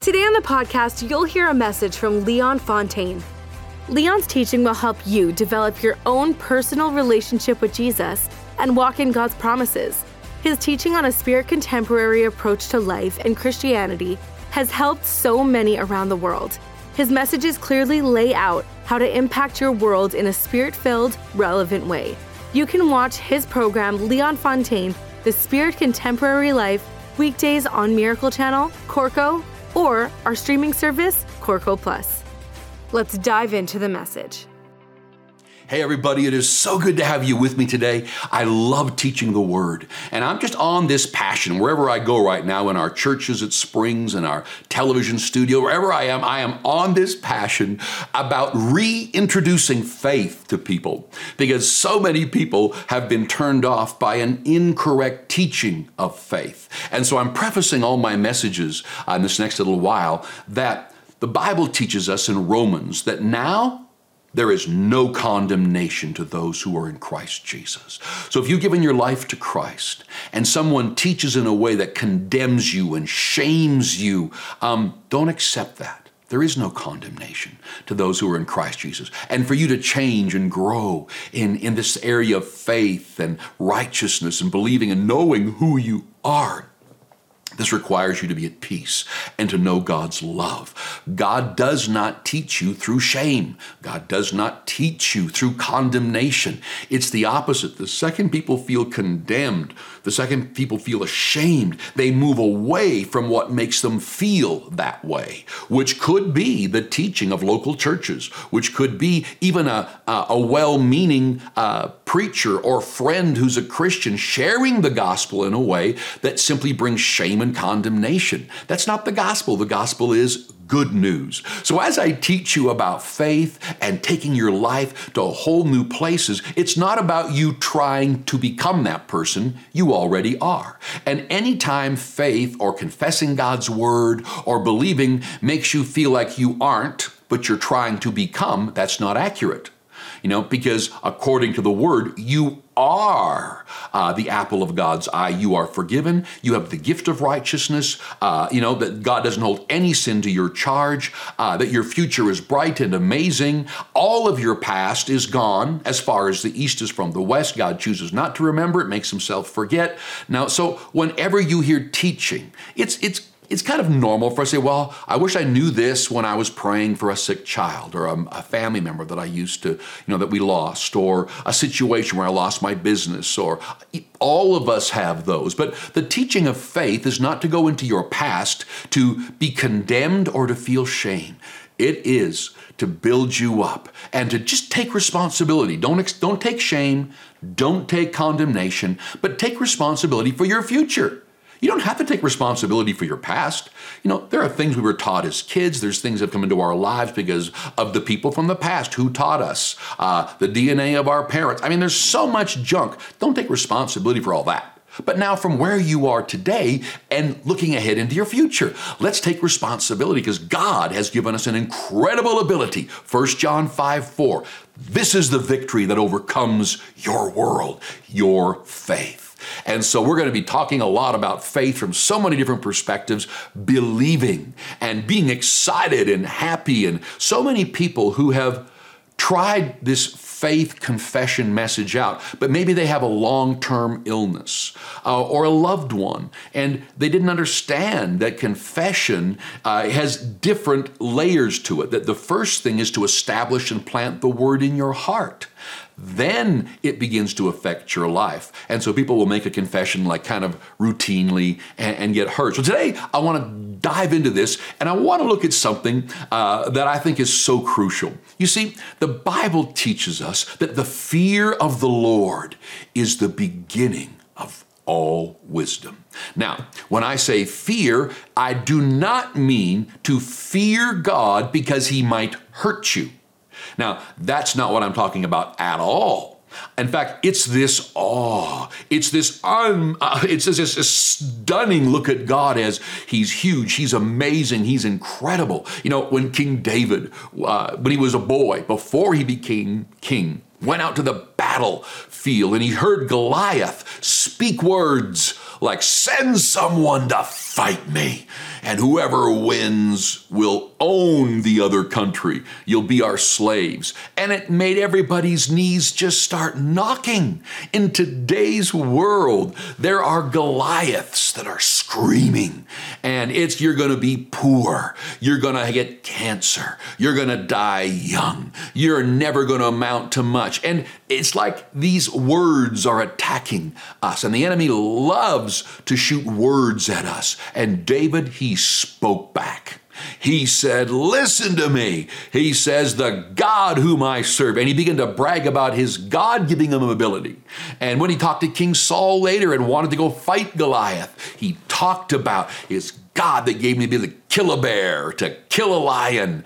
Today on the podcast, you'll hear a message from Leon Fontaine. Leon's teaching will help you develop your own personal relationship with Jesus and walk in God's promises. His teaching on a spirit contemporary approach to life and Christianity has helped so many around the world. His messages clearly lay out how to impact your world in a spirit filled, relevant way. You can watch his program, Leon Fontaine, The Spirit Contemporary Life, weekdays on Miracle Channel, Corco, or our streaming service, Corco Plus. Let's dive into the message. Hey, everybody, it is so good to have you with me today. I love teaching the Word, and I'm just on this passion wherever I go right now in our churches at Springs, in our television studio, wherever I am, I am on this passion about reintroducing faith to people because so many people have been turned off by an incorrect teaching of faith. And so I'm prefacing all my messages in this next little while that the Bible teaches us in Romans that now there is no condemnation to those who are in Christ Jesus. So if you've given your life to Christ and someone teaches in a way that condemns you and shames you, um, don't accept that. There is no condemnation to those who are in Christ Jesus. And for you to change and grow in, in this area of faith and righteousness and believing and knowing who you are, this requires you to be at peace and to know God's love. God does not teach you through shame. God does not teach you through condemnation. It's the opposite. The second people feel condemned, the second people feel ashamed, they move away from what makes them feel that way, which could be the teaching of local churches, which could be even a, a, a well meaning uh, preacher or friend who's a Christian sharing the gospel in a way that simply brings shame and condemnation. That's not the gospel. The gospel is good news. So, as I teach you about faith and taking your life to whole new places, it's not about you trying to become that person. You already are. And anytime faith or confessing God's word or believing makes you feel like you aren't, but you're trying to become, that's not accurate you know, because according to the word, you are uh, the apple of God's eye. You are forgiven. You have the gift of righteousness. Uh, you know, that God doesn't hold any sin to your charge, uh, that your future is bright and amazing. All of your past is gone as far as the east is from the west. God chooses not to remember it, makes himself forget. Now, so whenever you hear teaching, it's, it's it's kind of normal for us to say, well, I wish I knew this when I was praying for a sick child or a, a, family member that I used to, you know, that we lost, or a situation where I lost my business, or all of us have those. But the teaching of faith is not to go into your past to be condemned or to feel shame. It is to build you up and to just take responsibility. Don't, don't take shame, don't take condemnation, but take responsibility for your future. You don't have to take responsibility for your past. You know, there are things we were taught as kids. There's things that have come into our lives because of the people from the past who taught us, uh, the DNA of our parents. I mean, there's so much junk. Don't take responsibility for all that. But now, from where you are today and looking ahead into your future, let's take responsibility because God has given us an incredible ability. 1 John 5 4. This is the victory that overcomes your world, your faith. And so we're going to be talking a lot about faith from so many different perspectives, believing and being excited and happy. And so many people who have tried this faith confession message out, but maybe they have a long term illness uh, or a loved one, and they didn't understand that confession uh, has different layers to it. That the first thing is to establish and plant the word in your heart then it begins to affect your life. And so people will make a confession like kind of routinely and, and get hurt. So today I want to dive into this and I want to look at something uh, that I think is so crucial. You see, the Bible teaches us that the fear of the Lord is the beginning of all wisdom. Now, when I say fear, I do not mean to fear God because he might hurt you. Now, that's not what I'm talking about at all. In fact, it's this awe. It's this un, uh, it's this, this, stunning look at God as He's huge, He's amazing, He's incredible. You know, when King David, uh, when he was a boy, before he became king, went out to the battlefield and he heard Goliath speak words like, "Send someone to fight me." And whoever wins will own the other country. You'll be our slaves. And it made everybody's knees just start knocking. In today's world, there are Goliaths that are screaming, and it's you're going to be poor, you're going to get cancer, you're going to die young, you're never going to amount to much. And it's like these words are attacking us, and the enemy loves to shoot words at us. And David, he he spoke back. He said, Listen to me. He says, The God whom I serve. And he began to brag about his God giving him ability. And when he talked to King Saul later and wanted to go fight Goliath, he talked about his God that gave me to be to kill a bear, to kill a lion.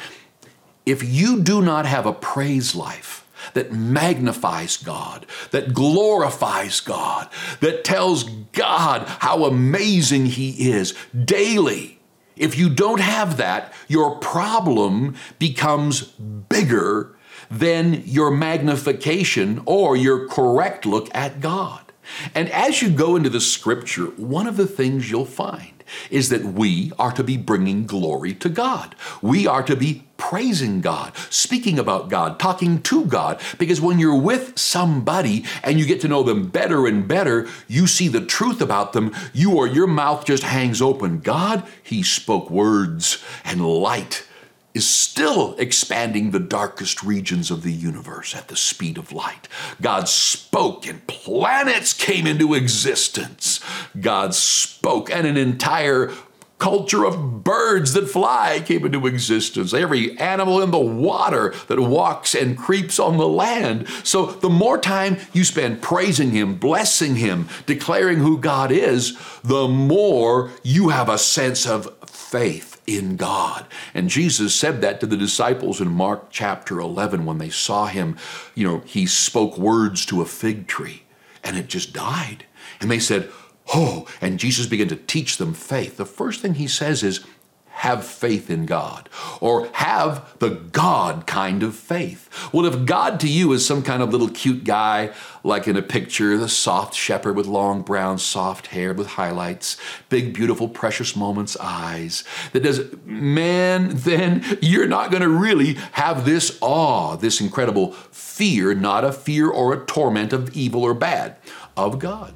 If you do not have a praise life, that magnifies God, that glorifies God, that tells God how amazing He is daily. If you don't have that, your problem becomes bigger than your magnification or your correct look at God. And as you go into the scripture, one of the things you'll find is that we are to be bringing glory to God. We are to be praising God, speaking about God, talking to God. Because when you're with somebody and you get to know them better and better, you see the truth about them, you or your mouth just hangs open. God, He spoke words and light is still expanding the darkest regions of the universe at the speed of light. God spoke and planets came into existence. God spoke and an entire culture of birds that fly came into existence. Every animal in the water that walks and creeps on the land. So the more time you spend praising Him, blessing Him, declaring who God is, the more you have a sense of faith in God. And Jesus said that to the disciples in Mark chapter 11 when they saw him. You know, he spoke words to a fig tree and it just died. And they said, Oh, and Jesus began to teach them faith. The first thing he says is, have faith in God or have the God kind of faith. Well, if God to you is some kind of little cute guy, like in a picture, the soft shepherd with long brown soft hair with highlights, big, beautiful, precious moments eyes, that does, man, then you're not going to really have this awe, this incredible fear, not a fear or a torment of evil or bad, of God.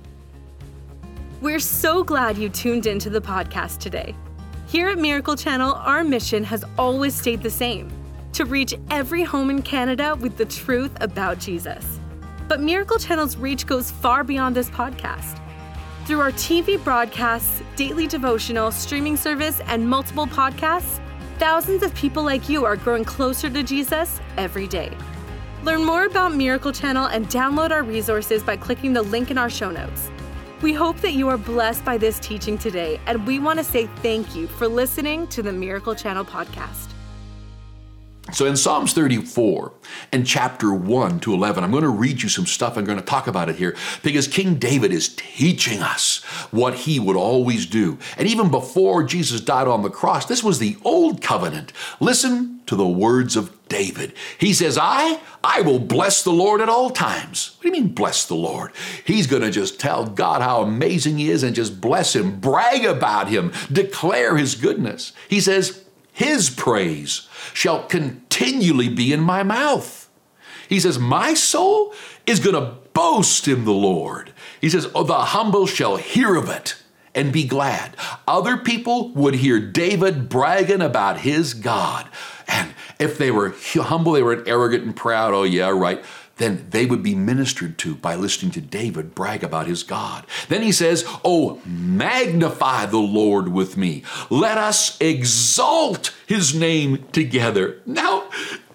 We're so glad you tuned into the podcast today. Here at Miracle Channel, our mission has always stayed the same to reach every home in Canada with the truth about Jesus. But Miracle Channel's reach goes far beyond this podcast. Through our TV broadcasts, daily devotional, streaming service, and multiple podcasts, thousands of people like you are growing closer to Jesus every day. Learn more about Miracle Channel and download our resources by clicking the link in our show notes. We hope that you are blessed by this teaching today, and we want to say thank you for listening to the Miracle Channel podcast. So in Psalms 34 and chapter 1 to 11, I'm going to read you some stuff. I'm going to talk about it here because King David is teaching us what he would always do. And even before Jesus died on the cross, this was the old covenant. Listen to the words of David. He says, I, I will bless the Lord at all times. What do you mean, bless the Lord? He's going to just tell God how amazing He is and just bless Him, brag about Him, declare His goodness. He says, His praise shall continually be in my mouth. He says, My soul is going to boast in the Lord. He says, Oh, the humble shall hear of it and be glad. Other people would hear David bragging about his God. And if they were humble, they were arrogant and proud, oh, yeah, right, then they would be ministered to by listening to David brag about his God. Then he says, Oh, magnify the Lord with me. Let us exalt his name together. Now,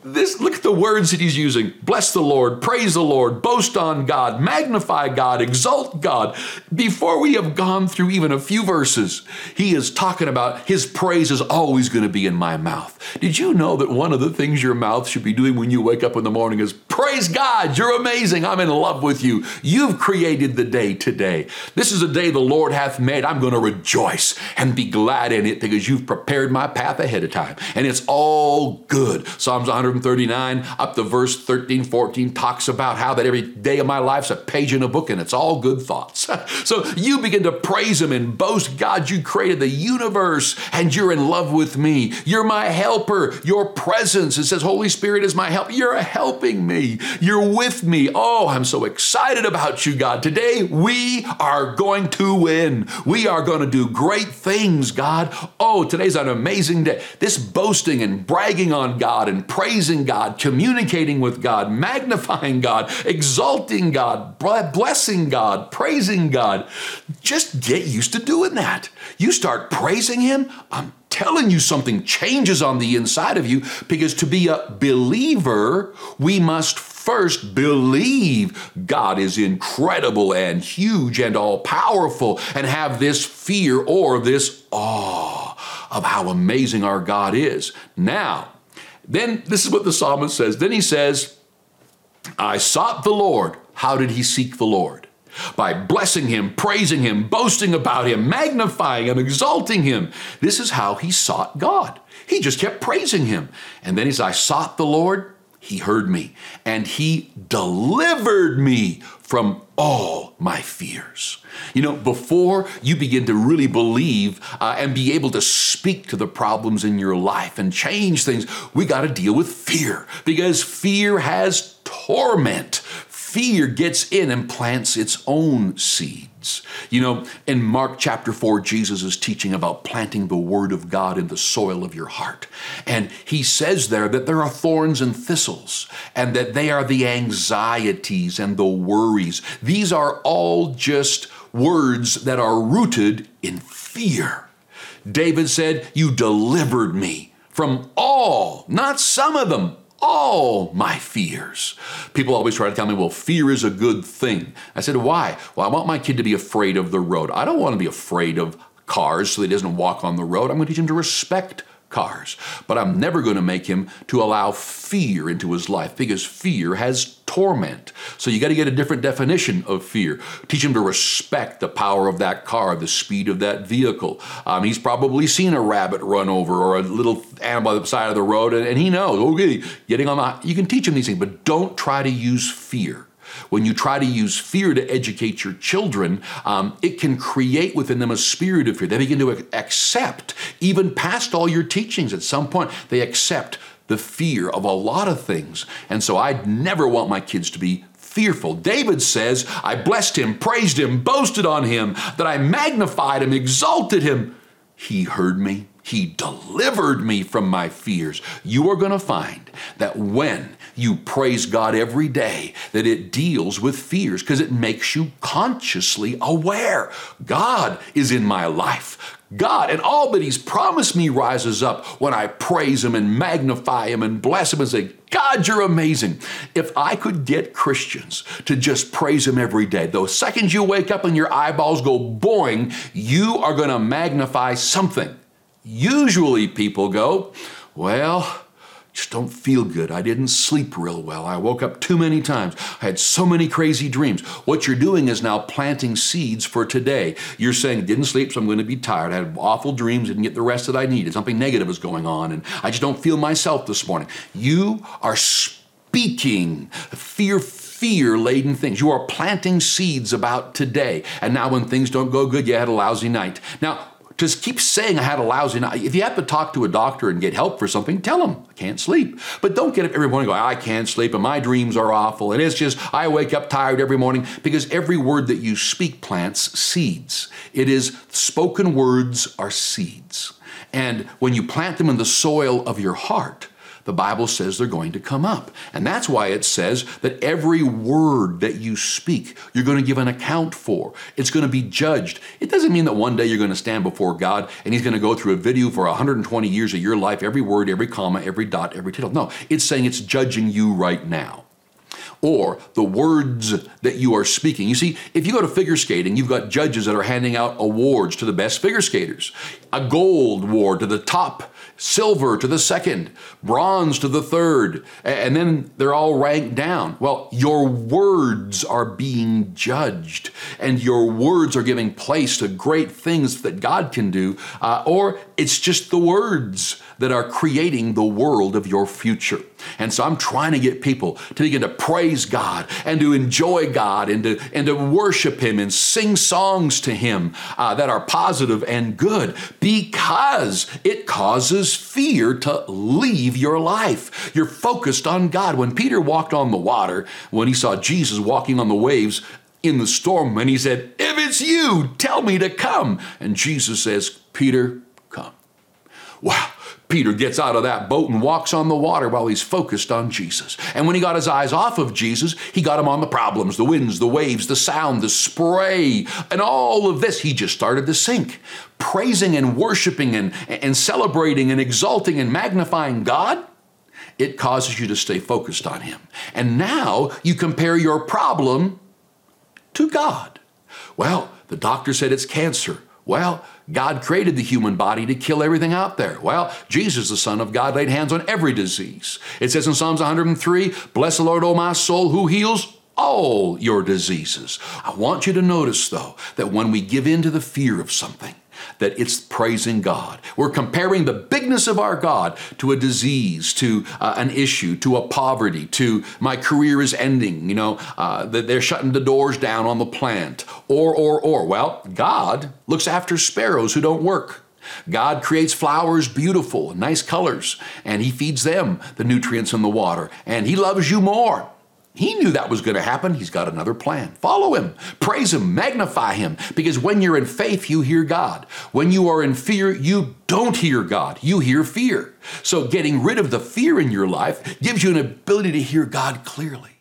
this look at the words that he's using. Bless the Lord, praise the Lord, boast on God, magnify God, exalt God. Before we have gone through even a few verses, he is talking about his praise is always going to be in my mouth. Did you know that one of the things your mouth should be doing when you wake up in the morning is praise God, you're amazing. I'm in love with you. You've created the day today. This is a day the Lord hath made. I'm going to rejoice and be glad in it because you've prepared my path ahead of time. And it's all good. Psalms 139 up to verse 13, 14 talks about how that every day of my life's a page in a book and it's all good thoughts. so you begin to praise him and boast God, you created the universe and you're in love with me. You're my helper. Your presence. It says, Holy Spirit is my help. You're helping me. You're with me. Oh, I'm so excited about you, God. Today we are going to win. We are going to do great things, God. Oh, today's an amazing day. This boasting and bragging on God and praising God, communicating with God, magnifying God, exalting God, blessing God, praising God. Just get used to doing that. You start praising Him, I'm telling you something changes on the inside of you because to be a believer, we must first believe God is incredible and huge and all powerful and have this fear or this awe of how amazing our God is. Now, then this is what the psalmist says. Then he says, I sought the Lord. How did he seek the Lord? By blessing him, praising him, boasting about him, magnifying him, exalting him. This is how he sought God. He just kept praising him. And then he says, I sought the Lord he heard me and he delivered me from all my fears. You know, before you begin to really believe uh, and be able to speak to the problems in your life and change things, we got to deal with fear because fear has torment fear gets in and plants its own seeds. You know, in Mark chapter 4, Jesus is teaching about planting the word of God in the soil of your heart. And he says there that there are thorns and thistles, and that they are the anxieties and the worries. These are all just words that are rooted in fear. David said, You delivered me from all, not some of them, all my fears. People always try to tell me, well, fear is a good thing. I said, why? Well, I want my kid to be afraid of the road. I don't want to be afraid of cars so he doesn't walk on the road. I'm going to teach him to respect cars. But I'm never going to make him to allow fear into his life because fear has torment. So you got to get a different definition of fear. Teach him to respect the power of that car, the speed of that vehicle. Um, he's probably seen a rabbit run over or a little animal on the side of the road, and, and he knows, okay, getting on the, you can teach him these things, but don't try to use fear. When you try to use fear to educate your children, um, it can create within them a spirit of fear. They begin to accept, even past all your teachings, at some point, they accept the fear of a lot of things. And so I'd never want my kids to be fearful. David says, I blessed him, praised him, boasted on him, that I magnified him, exalted him. He heard me. He delivered me from my fears. You are going to find that when you praise God every day, that it deals with fears because it makes you consciously aware. God is in my life. God and all that He's promised me rises up when I praise Him and magnify Him and bless Him and say, God, you're amazing. If I could get Christians to just praise Him every day, those seconds you wake up and your eyeballs go boing, you are going to magnify something. Usually people go, well, just don't feel good. I didn't sleep real well. I woke up too many times. I had so many crazy dreams. What you're doing is now planting seeds for today. You're saying, didn't sleep, so I'm going to be tired. I had awful dreams, didn't get the rest that I needed. Something negative is going on, and I just don't feel myself this morning. You are speaking fear fear laden things. You are planting seeds about today. And now, when things don't go good, you had a lousy night. Now, just keep saying I had a lousy night. If you have to talk to a doctor and get help for something, tell them I can't sleep. But don't get up every morning and go, I can't sleep and my dreams are awful. And it's just, I wake up tired every morning because every word that you speak plants seeds. It is spoken words are seeds. And when you plant them in the soil of your heart, the Bible says they're going to come up. And that's why it says that every word that you speak, you're going to give an account for. It's going to be judged. It doesn't mean that one day you're going to stand before God and He's going to go through a video for 120 years of your life, every word, every comma, every dot, every tittle. No, it's saying it's judging you right now or the words that you are speaking. You see, if you go to figure skating, you've got judges that are handing out awards to the best figure skaters. A gold award to the top silver to the second, bronze to the third, and then they're all ranked down. Well, your words are being judged, and your words are giving place to great things that God can do, uh, or it's just the words that are creating the world of your future. And so I'm trying to get people to begin to praise God and to enjoy God and to, and to worship Him and sing songs to Him uh, that are positive and good because it causes fear to leave your life. You're focused on God. When Peter walked on the water, when he saw Jesus walking on the waves, in the storm and he said, If it's you, tell me to come. And Jesus says, Peter. Wow. Peter gets out of that boat and walks on the water while he's focused on Jesus. And when he got his eyes off of Jesus, he got him on the problems, the winds, the waves, the sound, the spray, and all of this. He just started to sink. Praising and worshiping and, and celebrating and exalting and magnifying God, it causes you to stay focused on Him. And now you compare your problem to God. Well, the doctor said it's cancer. Well, God created the human body to kill everything out there. Well, Jesus, the Son of God, laid hands on every disease. It says in Psalms 103 Bless the Lord, O my soul, who heals all your diseases. I want you to notice, though, that when we give in to the fear of something, that it's praising God. We're comparing the bigness of our God to a disease, to uh, an issue, to a poverty, to my career is ending, you know, uh, that they're shutting the doors down on the plant, or, or, or. Well, God looks after sparrows who don't work. God creates flowers beautiful, nice colors, and He feeds them the nutrients in the water, and He loves you more. He knew that was going to happen. He's got another plan. Follow him, praise him, magnify him, because when you're in faith, you hear God. When you are in fear, you don't hear God, you hear fear. So getting rid of the fear in your life gives you an ability to hear God clearly.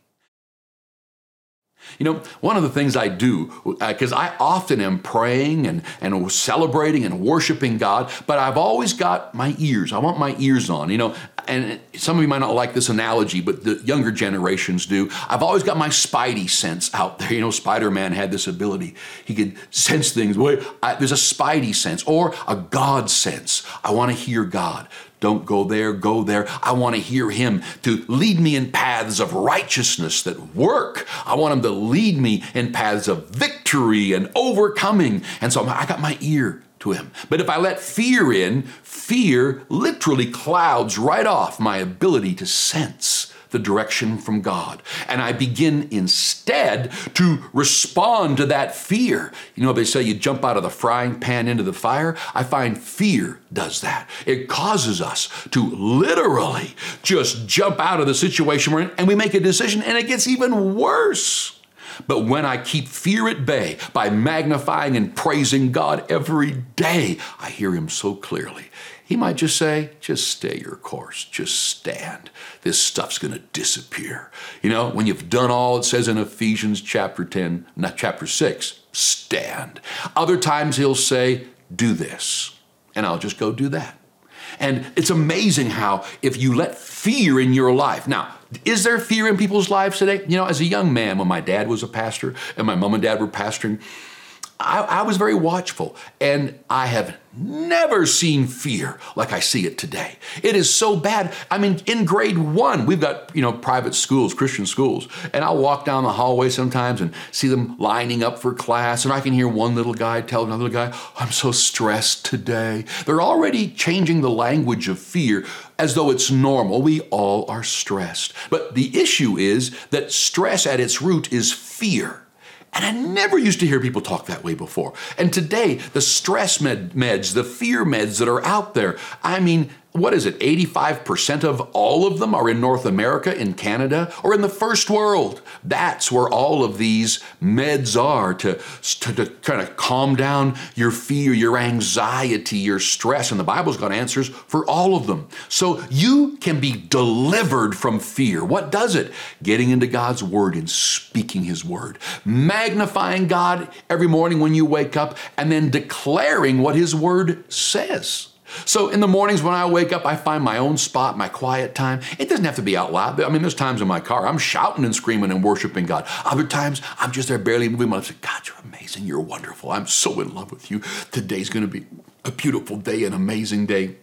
You know, one of the things I do, because uh, I often am praying and, and celebrating and worshiping God, but I've always got my ears. I want my ears on. You know, and some of you might not like this analogy, but the younger generations do. I've always got my spidey sense out there. You know, Spider Man had this ability, he could sense things. I, there's a spidey sense or a God sense. I want to hear God. Don't go there, go there. I want to hear him to lead me in paths of righteousness that work. I want him to lead me in paths of victory and overcoming. And so I got my ear to him. But if I let fear in, fear literally clouds right off my ability to sense the direction from God. And I begin instead to respond to that fear. You know, they say you jump out of the frying pan into the fire. I find fear does that. It causes us to literally just jump out of the situation we're in and we make a decision and it gets even worse. But when I keep fear at bay by magnifying and praising God every day, I hear Him so clearly. He might just say, just stay your course, just stand. This stuff's going to disappear. You know, when you've done all it says in Ephesians chapter 10, not chapter 6, stand. Other times he'll say, do this. And I'll just go do that. And it's amazing how if you let fear in your life, now, is there fear in people's lives today? You know, as a young man, when my dad was a pastor and my mom and dad were pastoring, I, I, was very watchful, and I have never seen fear like I see it today. It is so bad. I mean, in grade one, we've got, you know, private schools, Christian schools, and I'll walk down the hallway sometimes and see them lining up for class, and I can hear one little guy tell another guy, I'm so stressed today. They're already changing the language of fear as though it's normal. We all are stressed. But the issue is that stress at its root is fear. And I never used to hear people talk that way before. And today, the stress med- meds, the fear meds that are out there, I mean, what is it, 85% of all of them are in North America, in Canada, or in the first world. That's where all of these meds are to, to, to kind of calm down your fear, your anxiety, your stress. And the Bible's got answers for all of them. So you can be delivered from fear. What does it? Getting into God's Word and speaking His Word, magnifying God every morning when you wake up, and then declaring what His Word says. So in the mornings when I wake up, I find my own spot, my quiet time. It doesn't have to be out loud. I mean, there's times in my car I'm shouting and screaming and worshiping God. Other times I'm just there barely moving my lips. God, you're amazing. You're wonderful. I'm so in love with you. Today's going to be a beautiful day, an amazing day.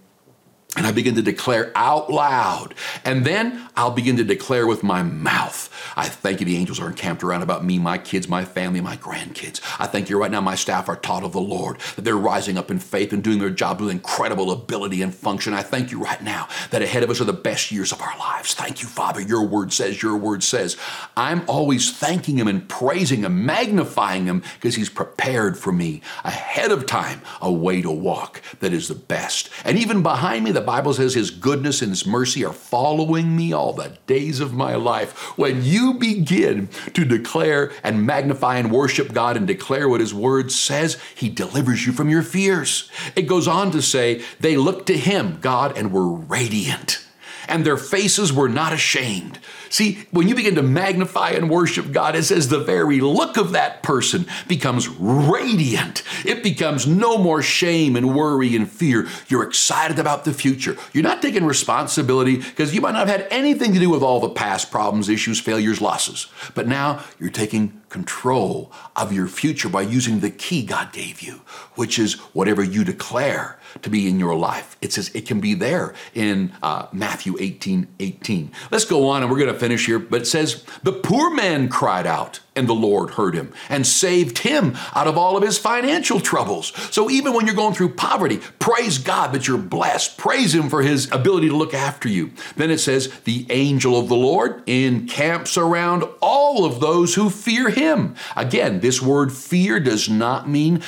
And I begin to declare out loud. And then I'll begin to declare with my mouth. I thank you, the angels are encamped around about me, my kids, my family, my grandkids. I thank you right now, my staff are taught of the Lord, that they're rising up in faith and doing their job with incredible ability and function. I thank you right now that ahead of us are the best years of our lives. Thank you, Father. Your word says, your word says. I'm always thanking Him and praising Him, magnifying Him, because He's prepared for me ahead of time a way to walk that is the best. And even behind me, the Bible says His goodness and His mercy are following me all the days of my life. When you begin to declare and magnify and worship God and declare what His Word says, He delivers you from your fears. It goes on to say, they looked to Him, God, and were radiant and their faces were not ashamed. See, when you begin to magnify and worship God, it says the very look of that person becomes radiant. It becomes no more shame and worry and fear. You're excited about the future. You're not taking responsibility because you might not have had anything to do with all the past problems, issues, failures, losses. But now you're taking control of your future by using the key God gave you, which is whatever you declare to be in your life. It says it can be there in uh, Matthew 18 18. Let's go on and we're going to finish here, but it says, The poor man cried out, and the Lord heard him and saved him out of all of his financial troubles. So even when you're going through poverty, praise God that you're blessed. Praise Him for His ability to look after you. Then it says, The angel of the Lord encamps around all of those who fear Him. Again, this word fear does not mean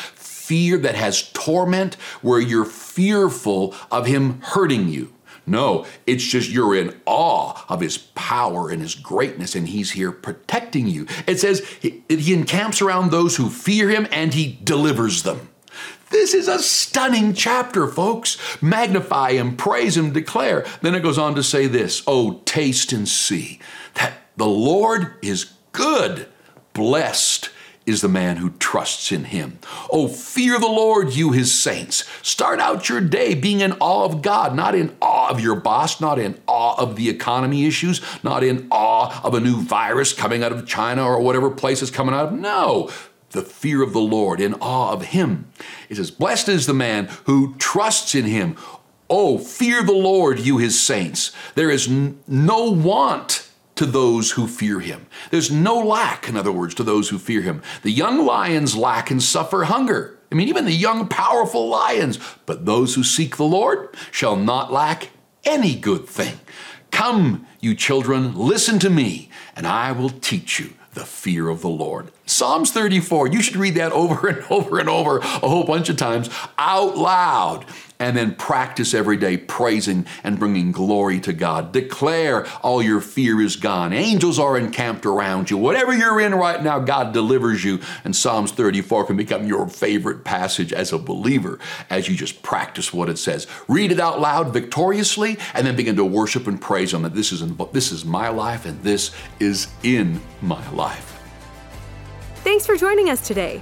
fear that has torment, where you're fearful of Him hurting you. No, it's just you're in awe of his power and his greatness, and he's here protecting you. It says he, encamps around those who fear him and he delivers them. This is a stunning chapter, folks. Magnify him, praise him, declare. Then it goes on to say this Oh, taste and see that the Lord is good. Blessed is the man who trusts in him. Oh, fear the Lord, you his saints. Start out your day being in awe of God, not in awe of your boss, not in awe of the economy issues, not in awe of a new virus coming out of China or whatever place is coming out of. No, the fear of the Lord, in awe of him. It says, Blessed is the man who trusts in him. Oh, fear the Lord, you his saints. There is n- no want to those who fear him. There's no lack, in other words, to those who fear him. The young lions lack and suffer hunger. I mean, even the young, powerful lions. But those who seek the Lord shall not lack any good thing. Come, you children, listen to me, and I will teach you the fear of the Lord. Psalms 34, you should read that over and over and over a whole bunch of times out loud and then practice every day praising and bringing glory to God. Declare all your fear is gone. Angels are encamped around you. Whatever you're in right now, God delivers you. And Psalms 34 can become your favorite passage as a believer as you just practice what it says. Read it out loud victoriously and then begin to worship and praise Him that this is, in, this is my life and this is in my life. Thanks for joining us today.